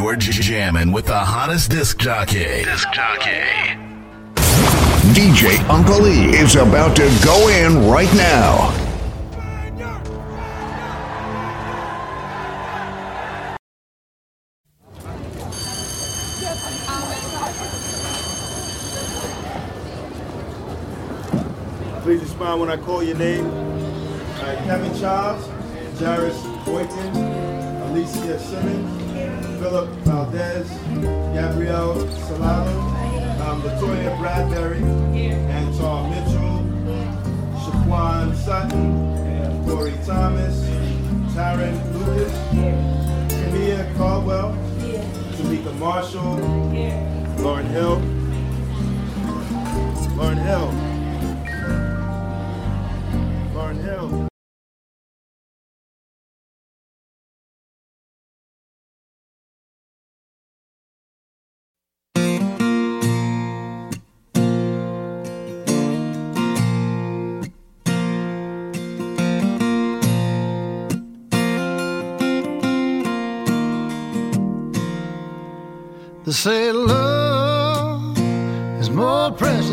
You're jamming with the hottest disc jockey. Disc jockey. DJ Uncle E is about to go in right now. Please respond when I call your name. Right, Kevin Charles, Jairus Boykin, Alicia Simmons. Philip Valdez, Gabrielle Salado, um, Latoya Bradbury, and Mitchell, Shaquan Sutton, and Corey Thomas, Tyron Lucas, Camille Caldwell, Tamika Marshall, Lauryn Hill, Lauryn Hill, Lauryn Hill. say love is more precious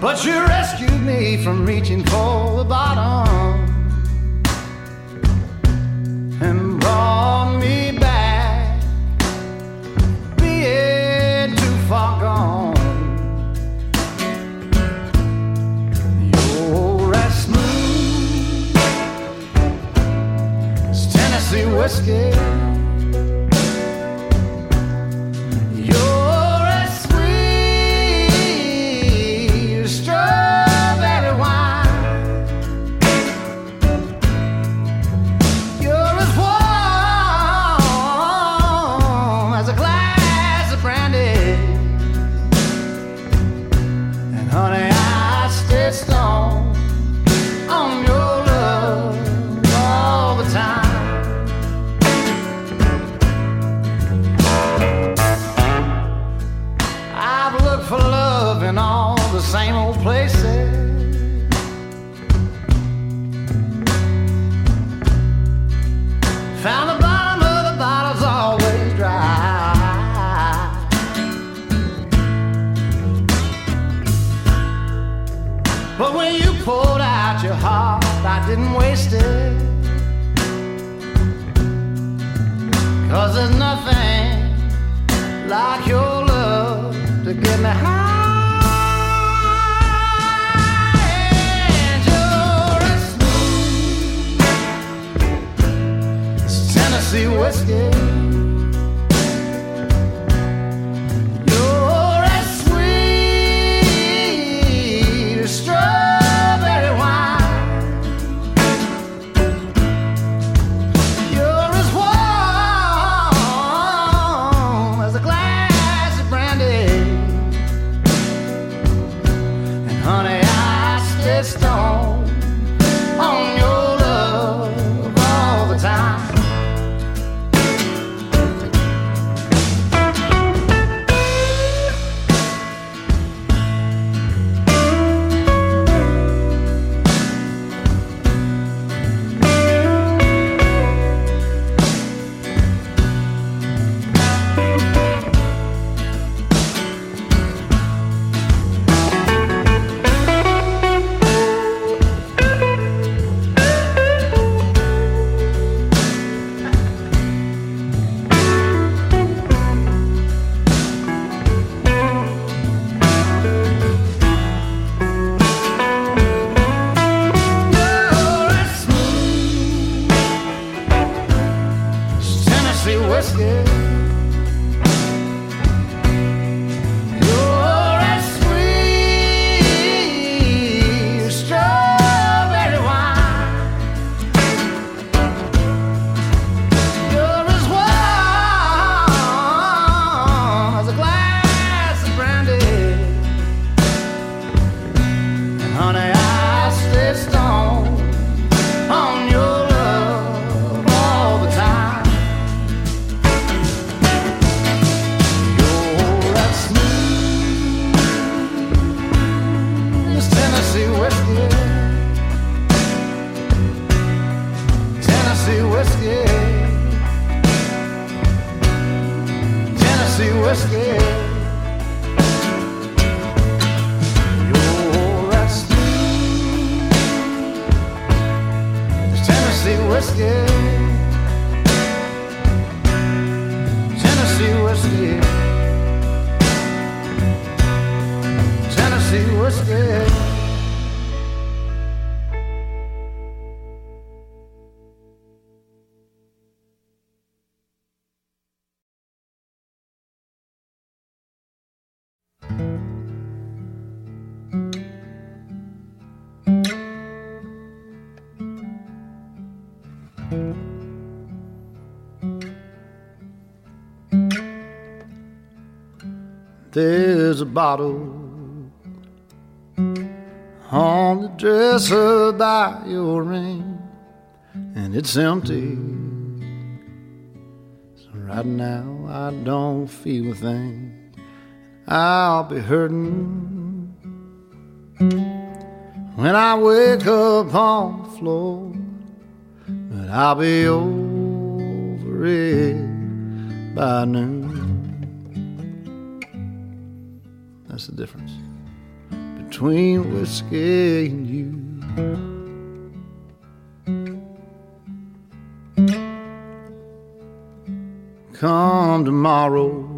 But you rescued me from reaching for the bottom and brought me back, being too far gone. You're as smooth as Tennessee whiskey. There's a bottle on the dresser by your ring, and it's empty. So right now I don't feel a thing. I'll be hurting when I wake up on the floor, but I'll be over it by noon. That's the difference between whiskey and you. Come tomorrow,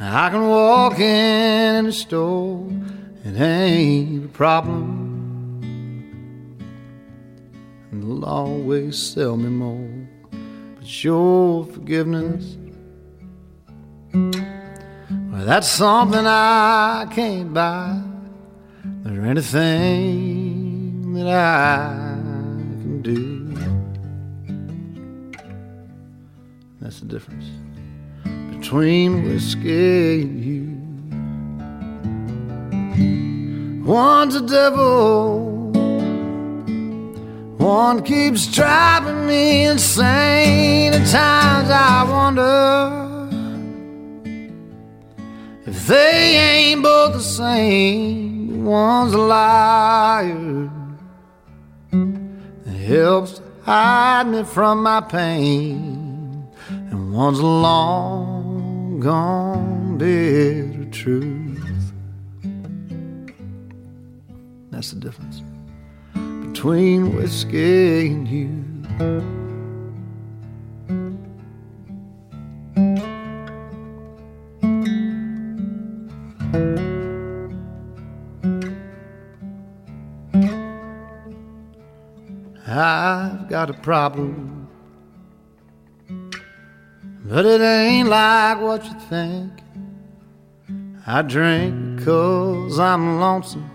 I can walk in the store. It ain't a problem. And they'll always sell me more. But your forgiveness, well, that's something I can't buy. There anything that I can do. That's the difference between whiskey and you. One's a devil, one keeps driving me insane. At times I wonder they ain't both the same. One's a liar that helps hide me from my pain, and one's a long gone bitter truth. That's the difference between whiskey and you. Got a problem, but it ain't like what you think. I drink because I'm lonesome,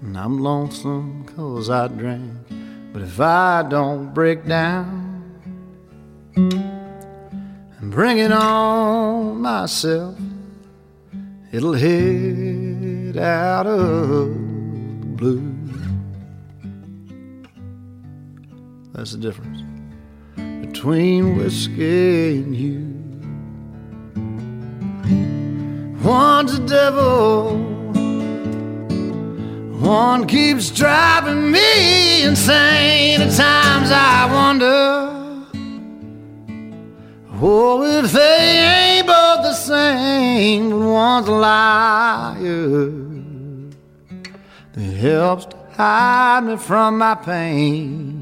and I'm lonesome because I drink. But if I don't break down and bring it on myself, it'll hit out of the blue. That's the difference between whiskey and you. One's a devil, one keeps driving me insane. At times I wonder, oh, if they ain't both the same. One's a liar that helps to hide me from my pain,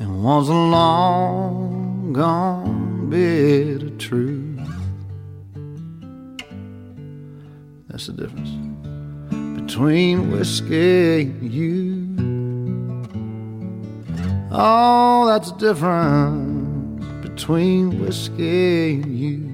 and was a long gone bit of truth. That's the difference between whiskey and you. Oh, that's the difference between whiskey and you. You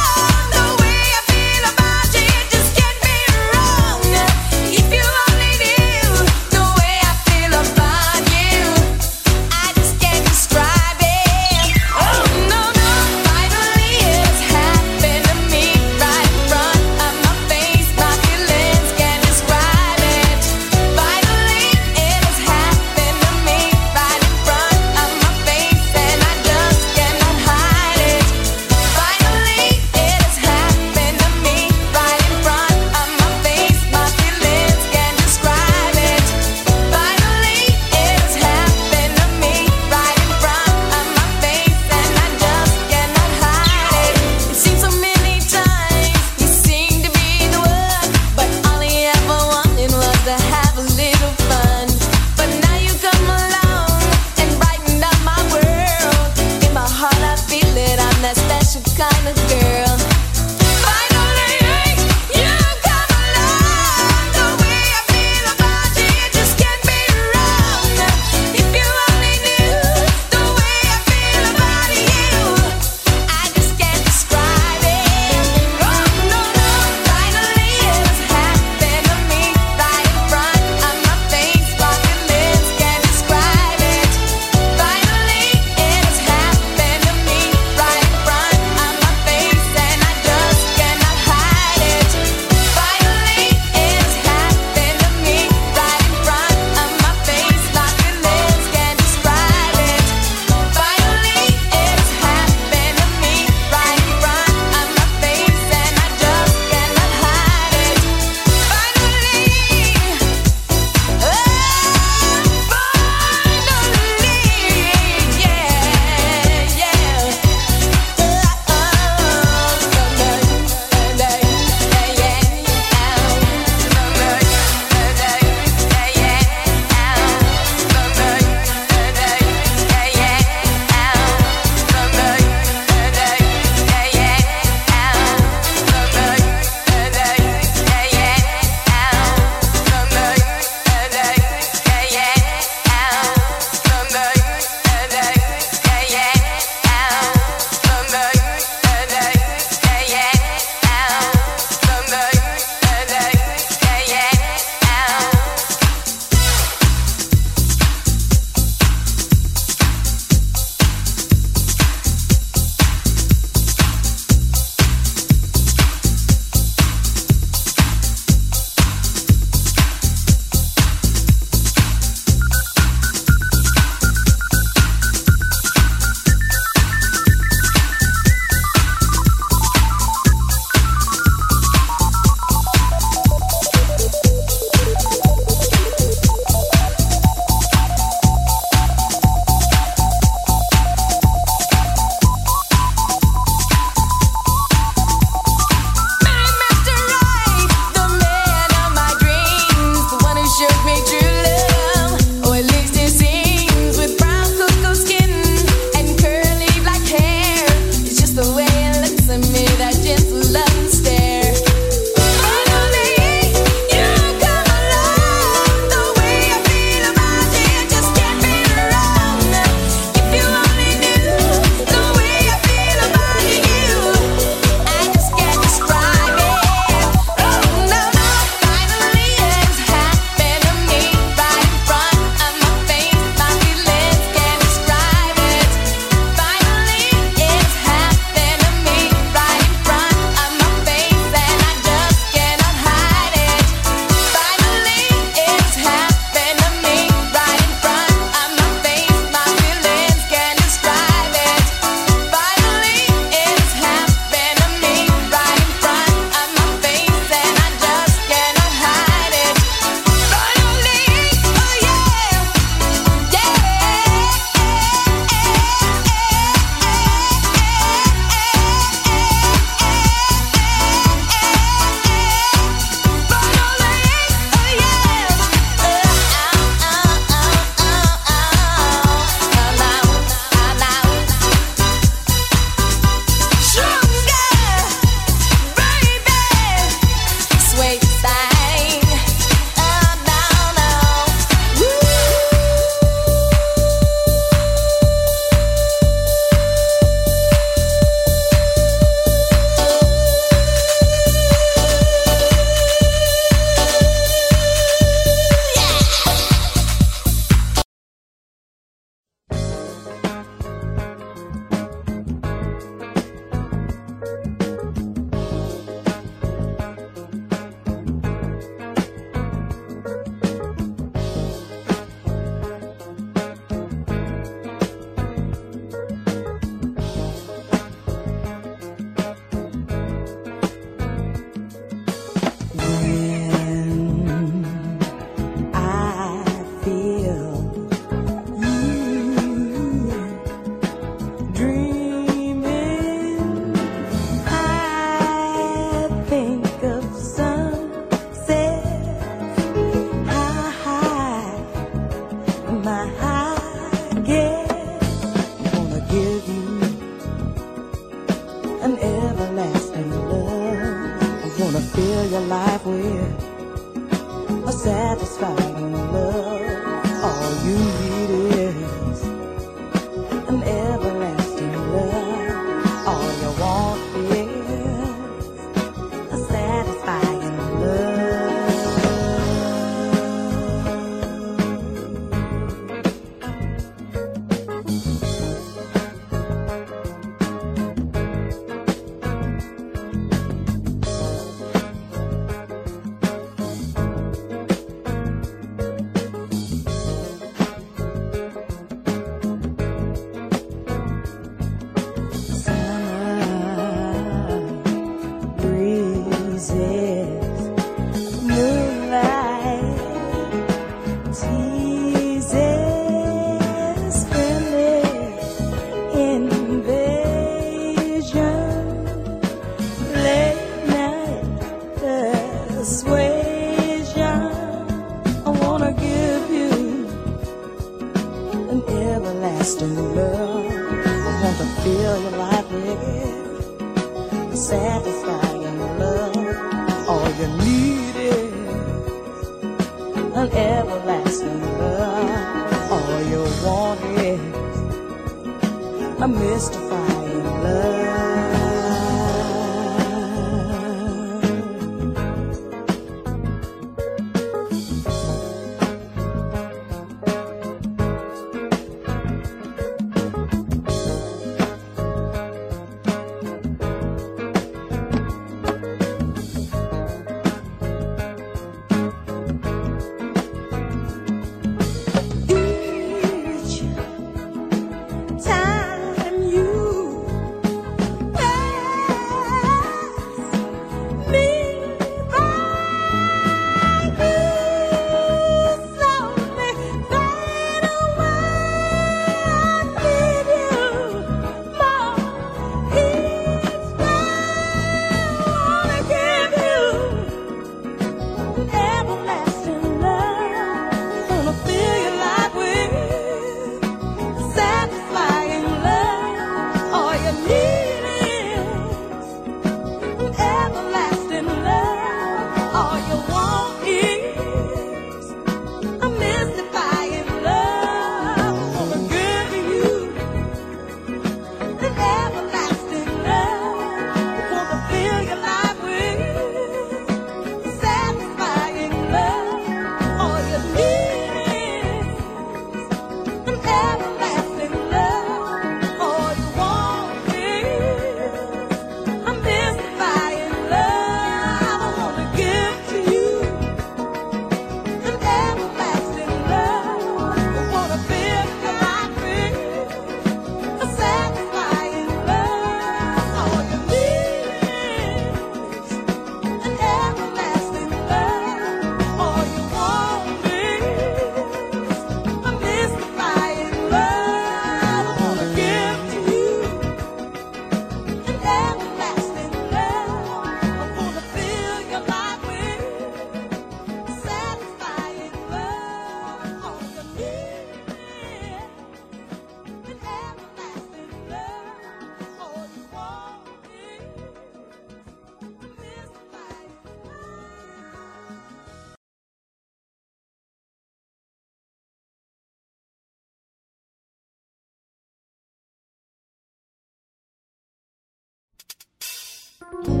Bye.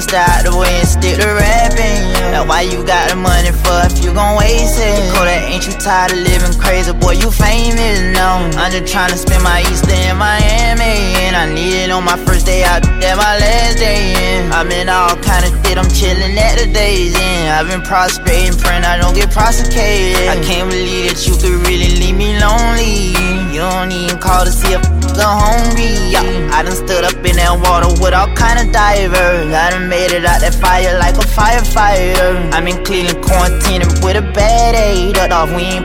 Stay out the way and stick to rapping. Now why you got the money for if you gon' waste it? Kodak, ain't you tired of living crazy? Boy, you famous now. I'm just tryna spend my Easter in Miami. And I need it on my first day out, that my last day in. I'm in all kind of shit, I'm chilling at the Days Inn. I've been prosperating,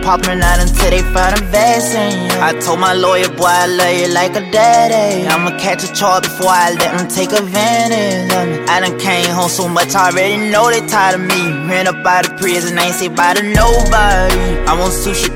popping out until they find a vaccine. I told my lawyer, boy, I love you like a daddy. I'ma catch a charge before I let them take advantage of me. I done came home so much, I already know they tired of me. Ran up out of prison, I ain't say bye to nobody. I want sushi,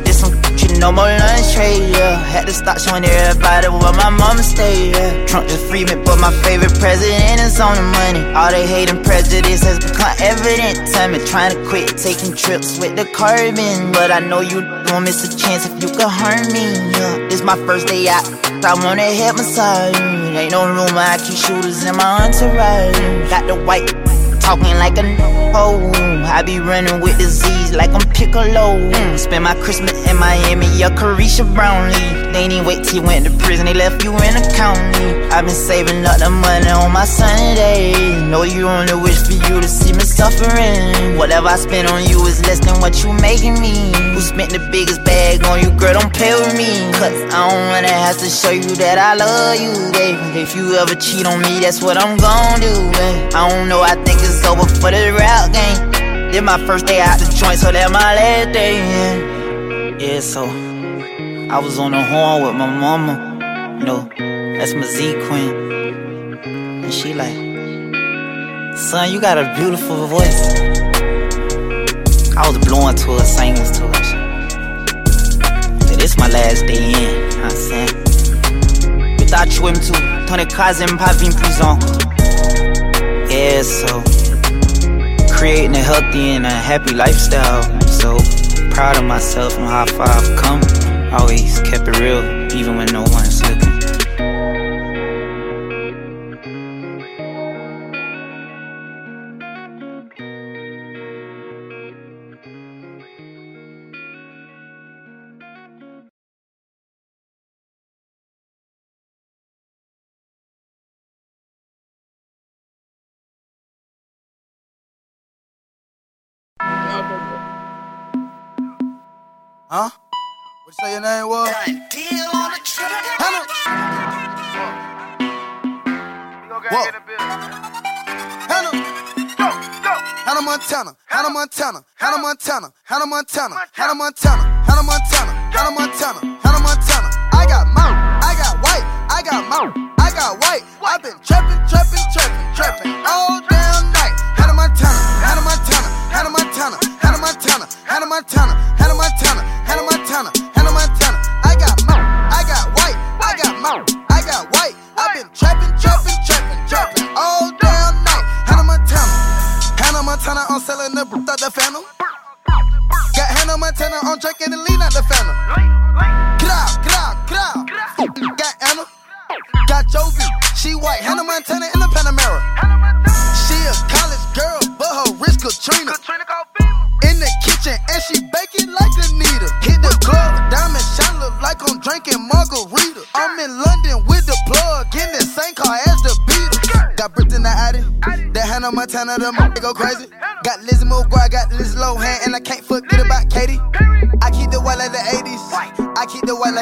no more lunch tray, yeah. Had to stop showing everybody where my mama stay, yeah. Trump just free me, but my favorite president is on the money. All they hate and prejudice has become evident to me. Trying to quit taking trips with the carbon, but I know you don't miss a chance if you could harm me, yeah. This my first day out, I wanna hit massage. Ain't no room, I keep shooters in my entourage. Got the white talking like a oh. I be running with disease like I'm Piccolo. Mm, spend my Christmas in Miami, yeah, Carisha Brownlee. They ain't wait till you went to prison, they left you in the county. I've been saving up the money on my Sunday. Know you only wish for you to see me suffering. Whatever I spend on you is less than what you making me. Who spent the biggest bag on you, girl? Don't play with me. Cause I don't wanna have to show you that I love you, babe. If you ever cheat on me, that's what I'm gon' do, babe. I don't know, I think it's over for the rap game. Did my first day out the joint, so that my last day in. Yeah, so I was on the horn with my mama. No, that's my Z queen. And she like, son, you got a beautiful voice. I was blowing to her, singing to her. But this my last day in, you know I'm saying? Without you, tu, ton écrasé pas vin prison. Yeah, so creating a healthy and a happy lifestyle. So proud of myself and how far I've come. Always kept it real, even when no one's What you say your name was? Hello. Whoa. Hello. Hannah Montana, Hannah Montana, Hannah Montana, Hannah Montana, Hannah Montana, Hannah Montana, Hannah Montana, Hannah Montana.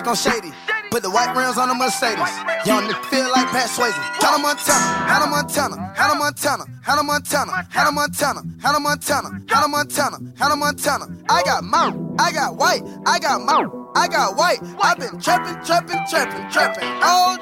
I'm shady. Put the white rims on the Mercedes. Young nigga feel like Pat Swayze. Hannah Montana, Hannah Montana, Hannah Montana, Hannah Montana, Hannah Montana, Hannah Montana, Hannah Montana, Hannah Montana. I got mouth, I got white, I got mouth. I got white. I've been trapping, trapping, trapping, trapping all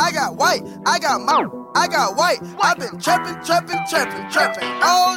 I got white, I got mouth. I got white. I've been trapping, trapping, trapping, trapping all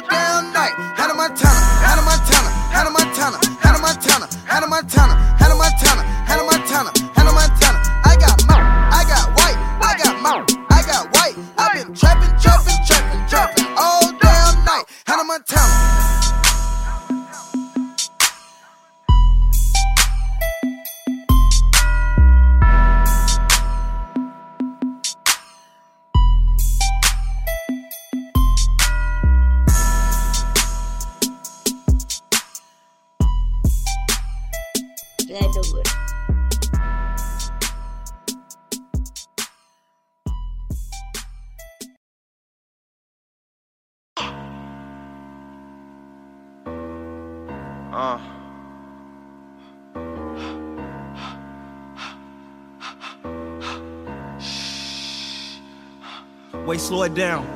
it down.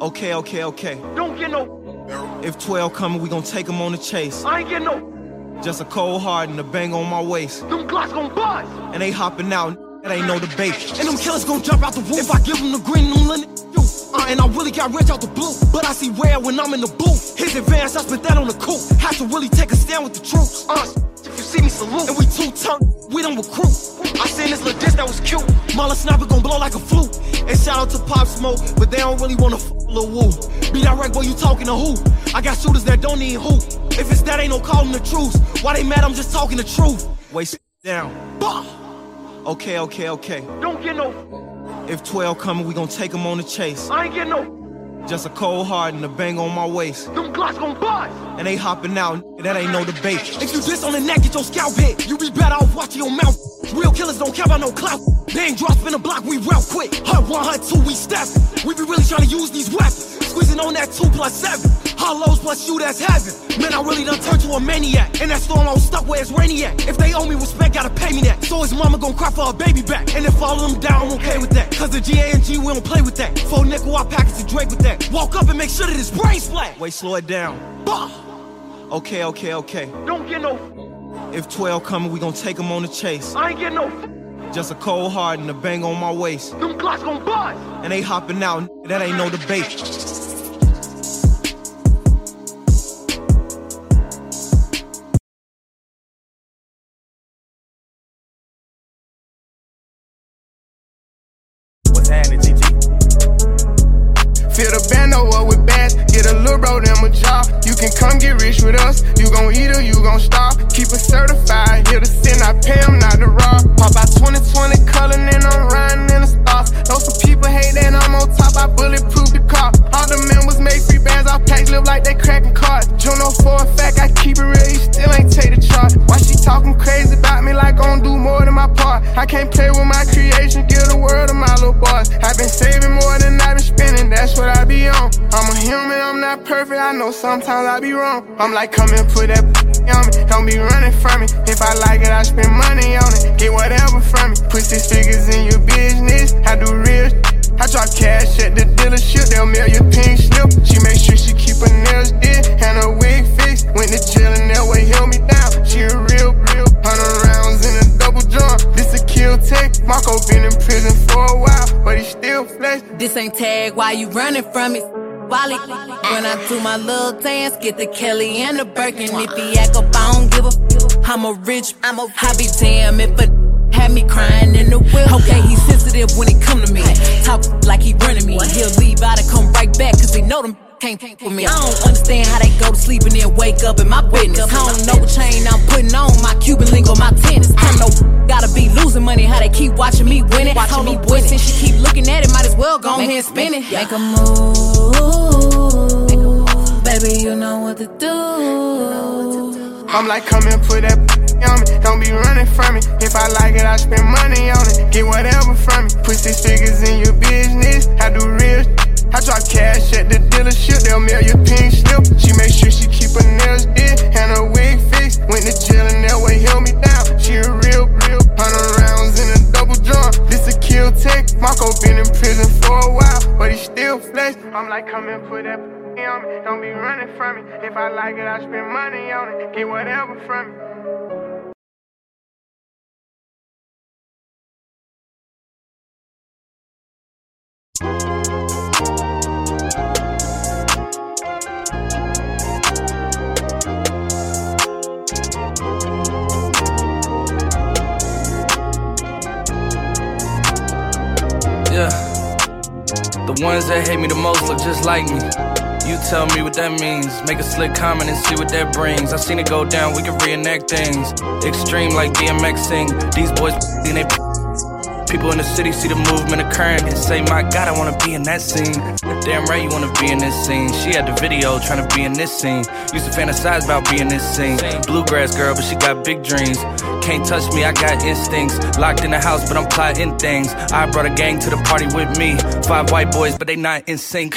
Okay, okay, okay. Don't get no. If 12 coming, we gon' take 'em on the chase. I ain't get no. Just a cold heart and a bang on my waist. Them glocks gon' buzz. And they hopping out, that ain't no debate. And them killers gon' jump out the roof. If I give them the green, them you. Uh, and I really got rich out the blue. But I see red when I'm in the booth. His advance, I spent that on the coupe. Had to really take a stand with the troops. Uh, if you see me, salute. And we two tongue, we don't recruit. I seen this little dish that was cute. Mala sniper gon' blow like a flute. And shout out to Pop Smoke, but they don't really wanna f Lil Woo. Be direct, boy, you talking to who? I got shooters that don't need who. If it's that, ain't no calling the truth. Why they mad? I'm just talking the truth. Wait, down. Bah! Okay, okay, okay. Don't get no. If 12 coming, we gon' take 'em on the chase. I ain't get no. Just a cold heart and a bang on my waist. Them glocks gon' buzz. And they hopping out, that ain't no debate. If you diss on the neck, get your scalp hit. You be better off watching your mouth. Real killers don't care about no clout. They ain't in the block, we real quick. Hunt one, hunt two, we step. We be really trying to use these weapons. Squeezing on that two plus seven. Hollows plus you, that's heaven. Man, I really done turned to a maniac. And that storm, I was stuck where it's rainy at. If they owe me respect, gotta pay me that. So his mama gon' cry for her baby back. And if all of them down, I'm okay with that. Cause the GA and G, we don't play with that. Four nickel, I package the Drake with that. Walk up and make sure that his brain splat. Wait, slow it down. Bah! Okay, okay, okay. Don't get no. If 12 coming, we gon' take 'em on the chase. I ain't get no. Just a cold heart and a bang on my waist. Them Glocks gon' bust. And they hopping out, that ain't no debate. With us, you gon' eat or you gon' starve. Keep it certified, here to sin, I pay 'em not to rob. Pop out 2020 color, and I'm riding in the stars. Know some people hate that I'm on top, I bulletproof the car. All the members make free bands, I packs live like they cracking cards. Juno oh for a fact, I keep it real, you still ain't take the chart. Why she talking crazy about me like I gon' do more than my part? I can't play with my creation, give the world to my little boss. I've been saving what I be on. I'm a human, I'm not perfect, I know sometimes I be wrong. I'm like, come and put that on me, don't be running from me. If I like it, I spend money on it, get whatever from me. Put six figures in your business, I do real I drop cash at the dealership, they'll mail you pink slip. She make sure she keep her nails did and her wig fixed. Went to jail and that way held me down. She a real, real hundred rounds in a double drum. This a kill tech. Marco been in prison for a while, but he still flex. This ain't tag, why you running from it? Wally. When I do my little dance, get the Kelly and the Birkin. If he act up, I don't give a f. I'm a rich, I'm a I be damn if a had me crying in the whip. Okay, he's sensitive when it come to me. Talk like he running me. He'll leave out and come right back, cause they know them can't f with me. I don't understand how they go to sleep and then wake up in my business. I don't know what chain I'm putting on, my Cuban link or my tennis. I know gotta be losing money, how they keep watching me win it. Watching me boy, since she keep looking at it, might as well go ahead and spin it. Make a move, baby, you know what to do. I'm like, come and put that on me. Don't be running from me. If I like it, I spend money on it. Get whatever from me. Put six figures in your business. I do real. I drop cash at the dealership. They'll mail you pink slip. She make sure she keep her nails did and her wig fixed. Went to jail and that way held me down. She a real, real. Hundred rounds in a double drum. This a kill tech. Marco been in prison for a while, but he still flex. I'm like, come and put that on me. Don't be running from me. If I like it, I spend money on it. Get whatever from me. The ones that hate me the most look just like me. You tell me what that means. Make a slick comment and see what that brings. I seen it go down, we can reenact things. Extreme like DMXing. These boys and they People in the city see the movement occurring and say, My God, I wanna be in that scene. Damn right, you wanna be in this scene. She had the video trying to be in this scene. Used to fantasize about being this scene. Bluegrass girl, but she got big dreams. Can't touch me, I got instincts. Locked in the house, but I'm plotting things. I brought a gang to the party with me. Five white boys, but they not in sync.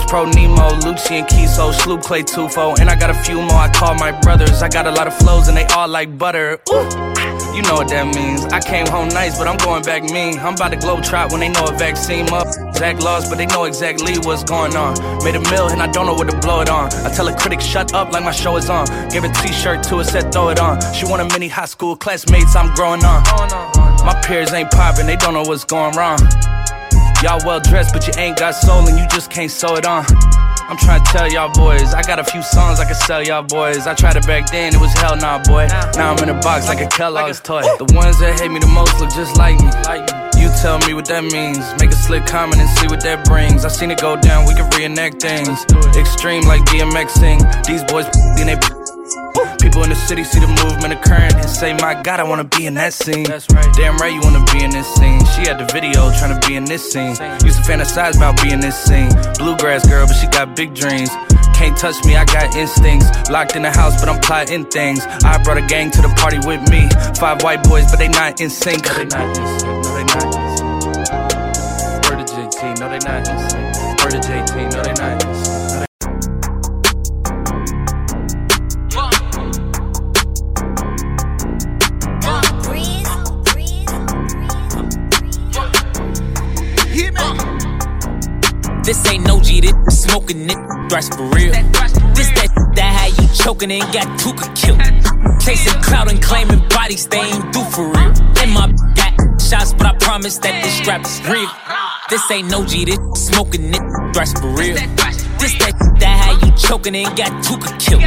Pro Nemo, Lucci and Kiso, Sloop Clay Tufo, and I got a few more I call my brothers. I got a lot of flows and they all like butter. Ooh. You know what that means. I came home nice, but I'm going back mean. I'm about to globe trot when they know a vaccine up. Zach lost, but they know exactly what's going on. Made a mill and I don't know what to blow it on. I tell a critic, shut up like my show is on. Give a t shirt to her, said throw it on. She want a mini high school classmates, I'm growing on. My peers ain't popping, they don't know what's going wrong. Y'all well dressed, but you ain't got soul and you just can't sew it on. I'm trying to tell y'all boys, I got a few songs I can sell y'all boys. I tried it back then, it was hell nah, boy. Now I'm in a box like a Kellogg's toy. The ones that hate me the most look just like me. You tell me what that means. Make a slick comment and see what that brings. I seen it go down, we can reenact things. Extreme like DMXing. These boys and they. People in the city see the movement occurring and say, My God, I wanna be in that scene. That's right. Damn right, you wanna be in this scene. She had the video trying to be in this scene. Used to fantasize about being this scene. Bluegrass girl, but she got big dreams. Can't touch me, I got instincts. Locked in the house, but I'm plotting things. I brought a gang to the party with me. Five white boys, but they not in sync. No, they not in sync. No, they not in sync. Word to JT, no, they not in sync. Word to JT, no they not. This ain't no G, this smoking it, thrash for real. This that that how you choking and got Tooka killed. Chasing clout and claiming bodies they ain't do for real. And my got shots, but I promise that this strap is real. This ain't no G, this smoking it, thrash for real. This that that how you choking and got Tooka killed.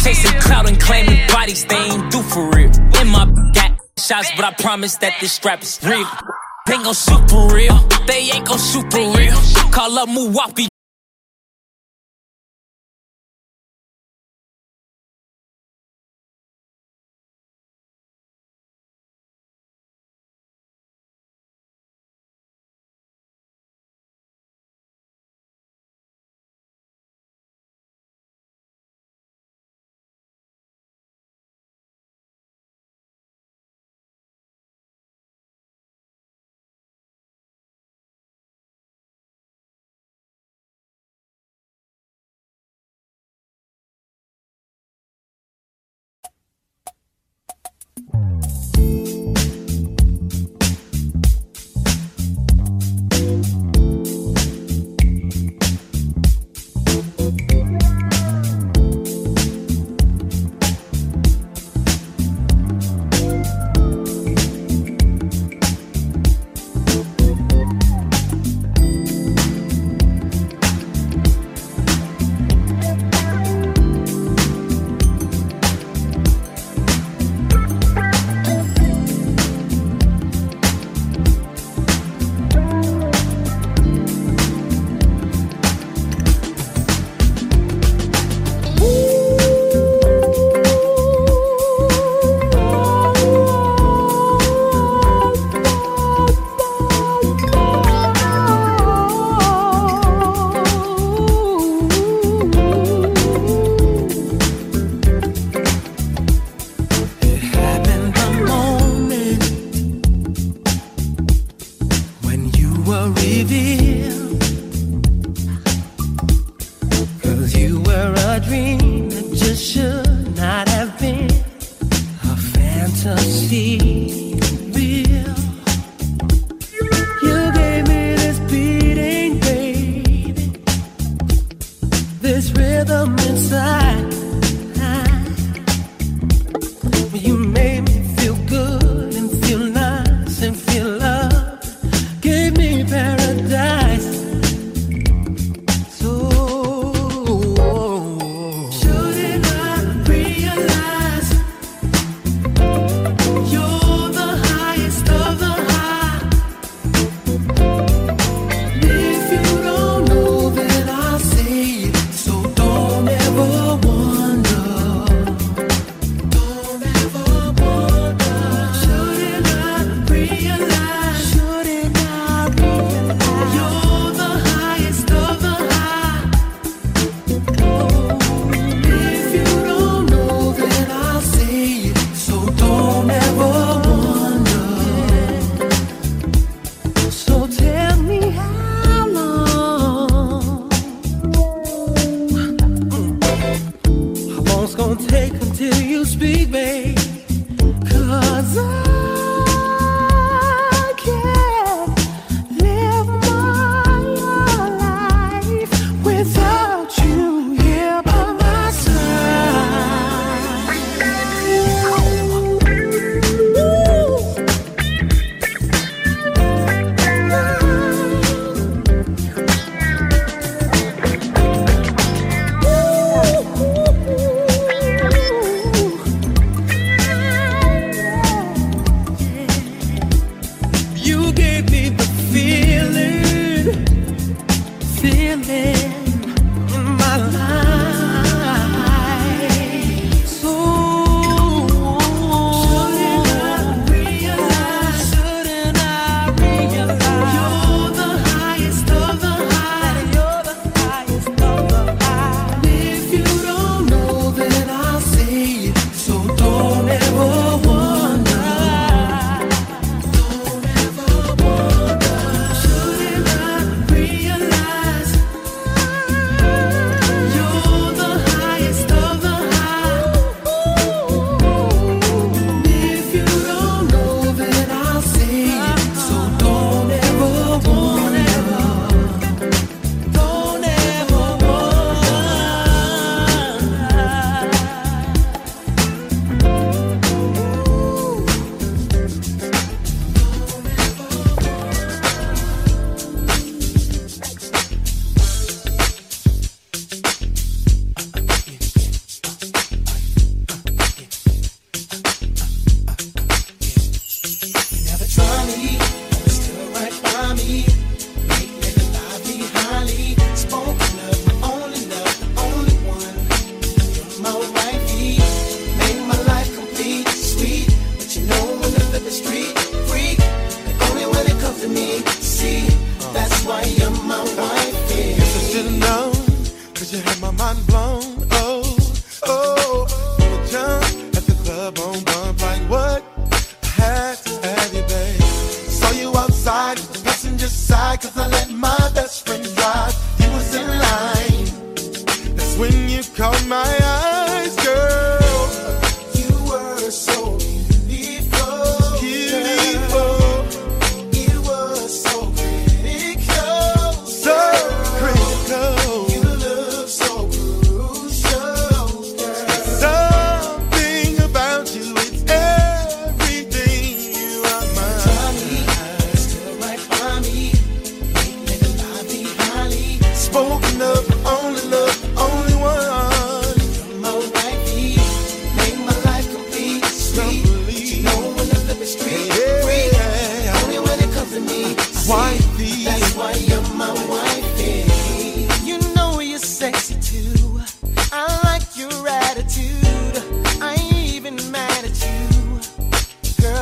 Chasing clout and claiming bodies they ain't do for real. And my got shots, but I promise that this strap is real. They gon' super real. They ain't gon' super real. Call up Milwaukee.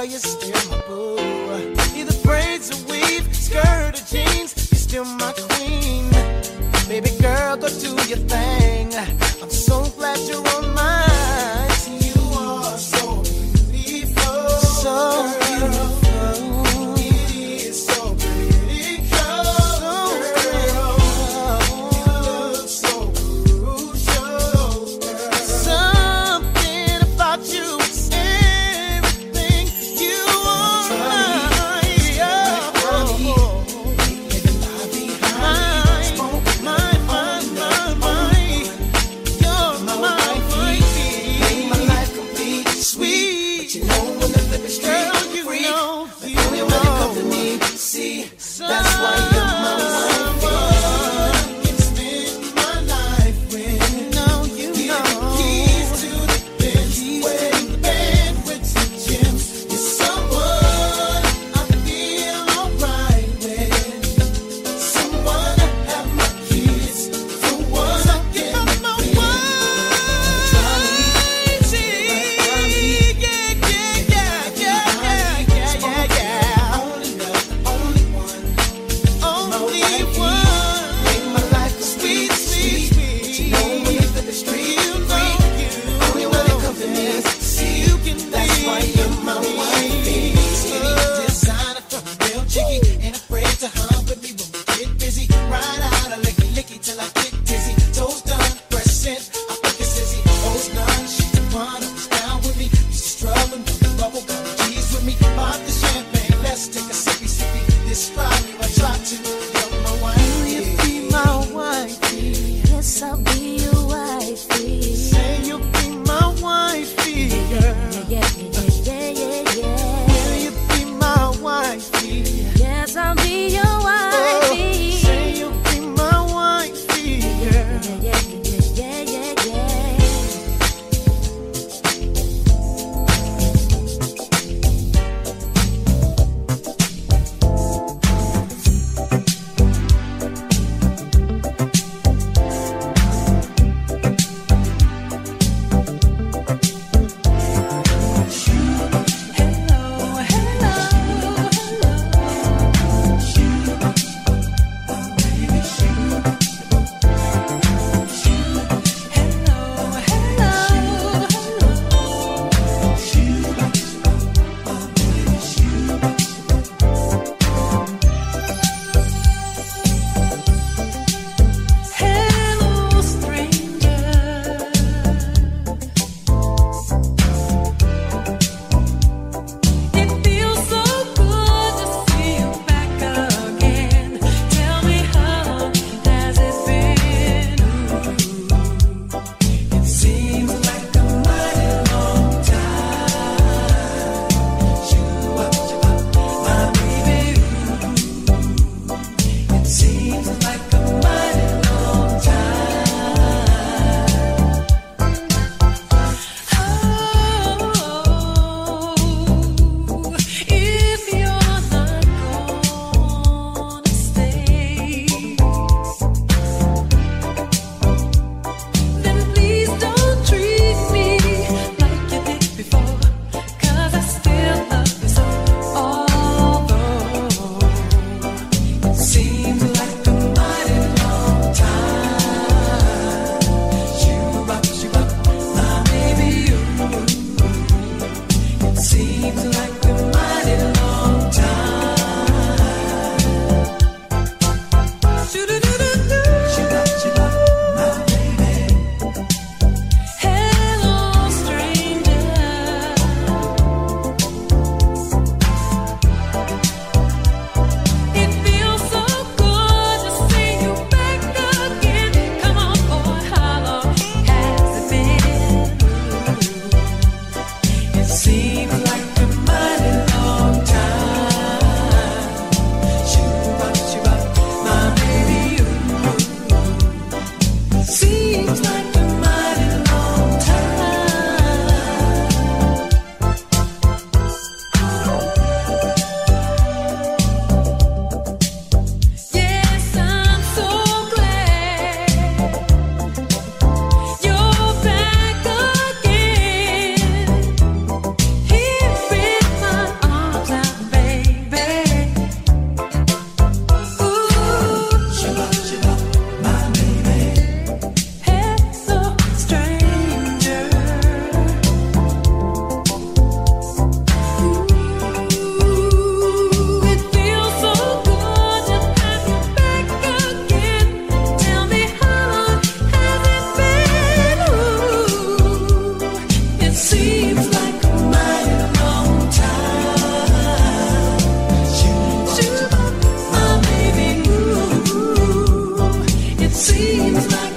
girl, you're still my boo. Either braids or weave, skirt or jeans, you're still my queen. Baby girl, go do your thing. I'm so glad you're on seems like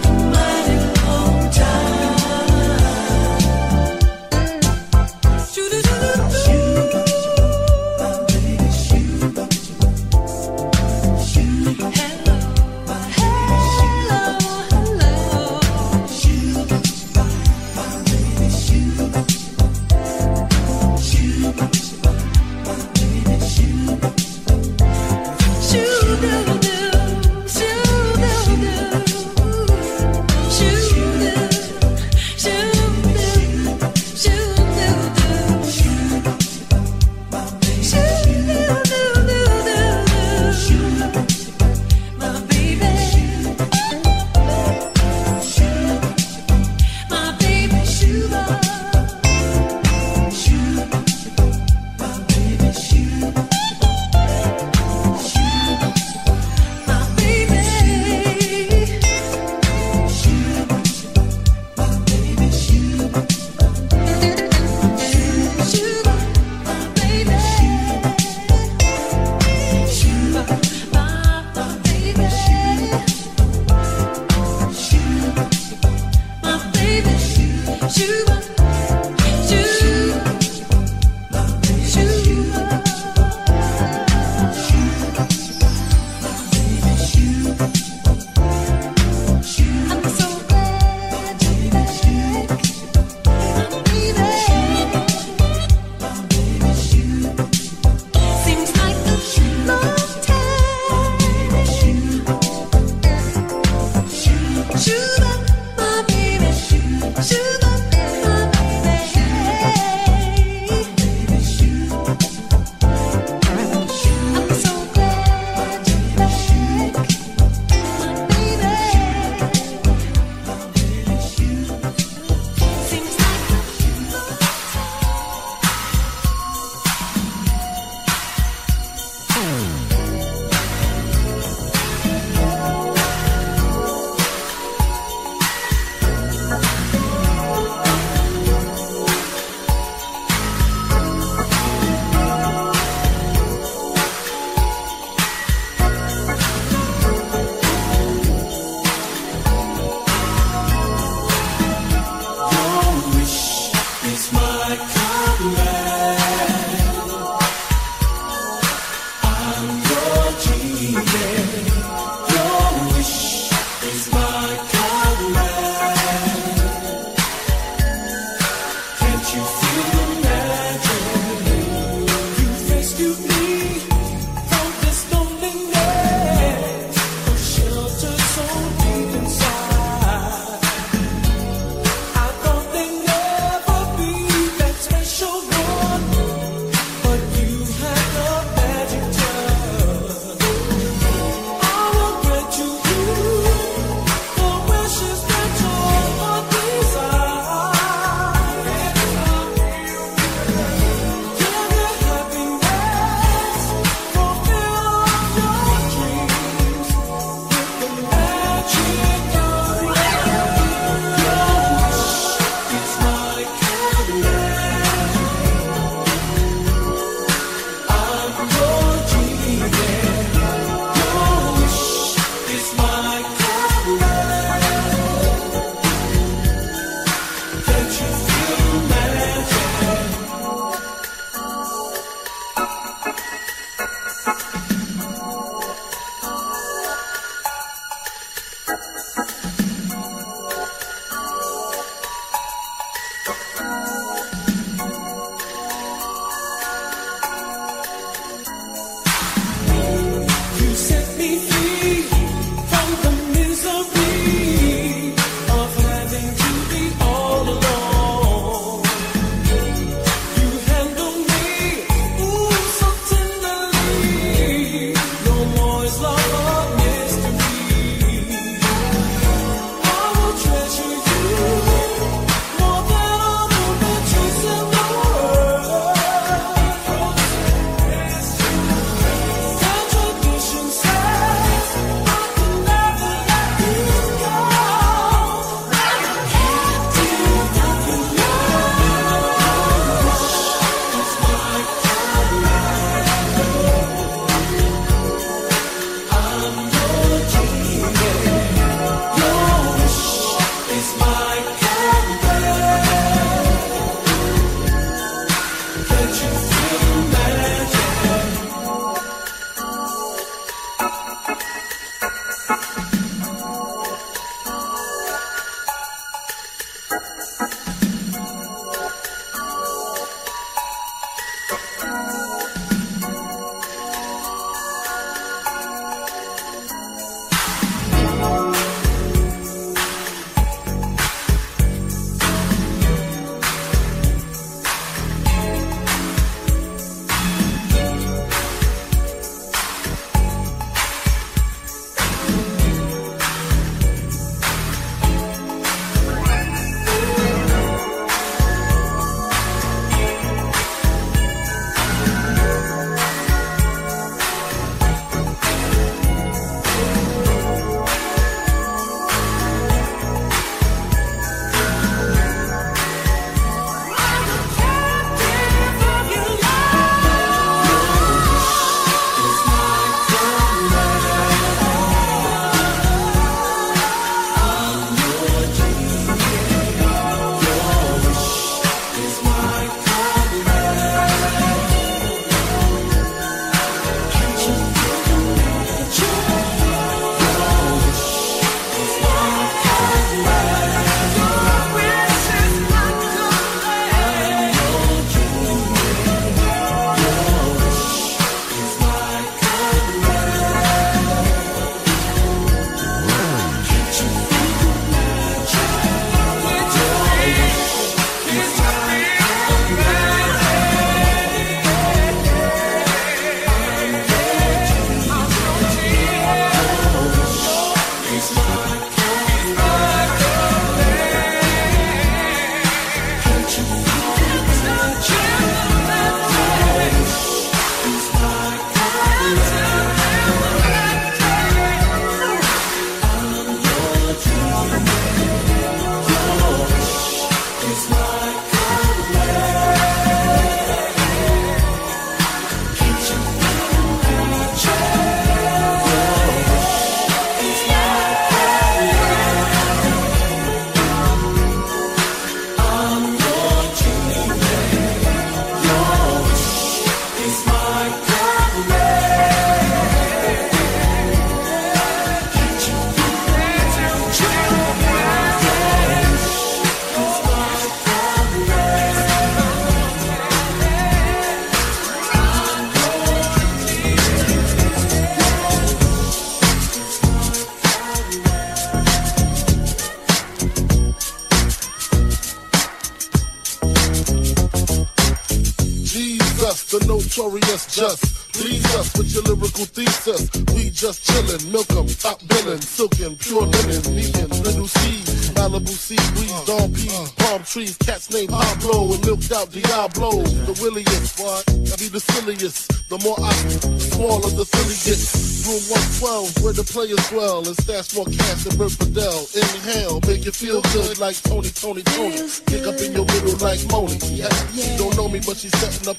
notorious just. Please us with your lyrical thesis. We just chillin', milk 'em, top billin', silkin', pure linen, neatin', little seeds, Malibu sea breeze, uh, dawn peas, uh. palm trees, cats named Pablo, and milked out Diablo. The williest, what? I be the silliest. The more I, the smaller the silly gets. Room 112, where the players dwell, and stash more cash than Bert Fidel. Inhale, make you feel good like Tony, Tony, Tony. Kick up in your middle like Moni. Yeah, she don't know me, but she's setting up.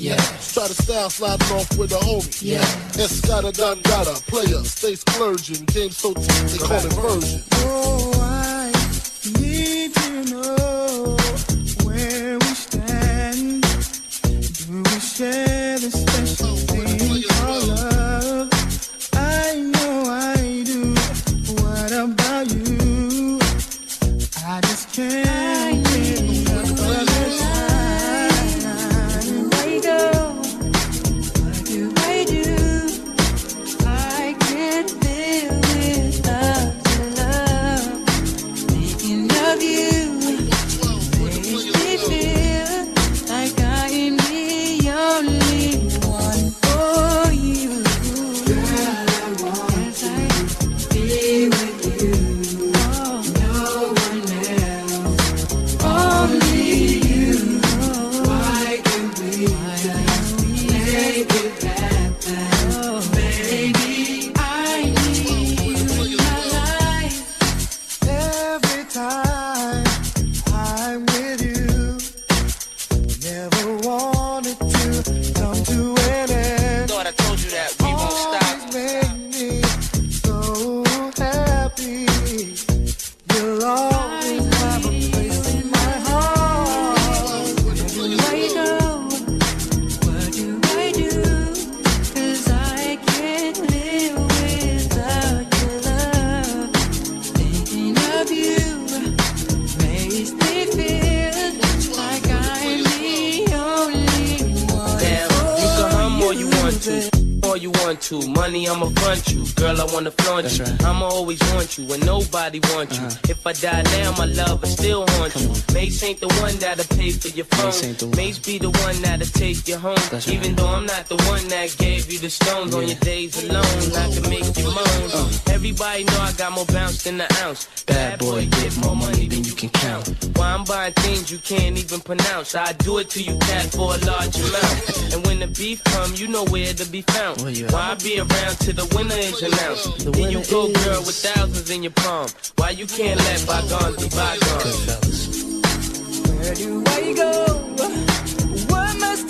Yeah, try to style sliding off with a homie. Yeah, Escada Dangada, player, stay splurging. Game so tight, they call it version. Gave you the stones on your days alone, I can make you moan. Uh. Everybody know I got more bounce than an ounce. Bad boy, get more money than you can count. Why I'm buying things you can't even pronounce. I do it to you, cat, for a large amount. and when the beef come, you know where to be found. Why I be around till the winner is announced? Then you go, girl, with thousands in your palm. Why you can't let bygones be bygones? Where do I go? What must I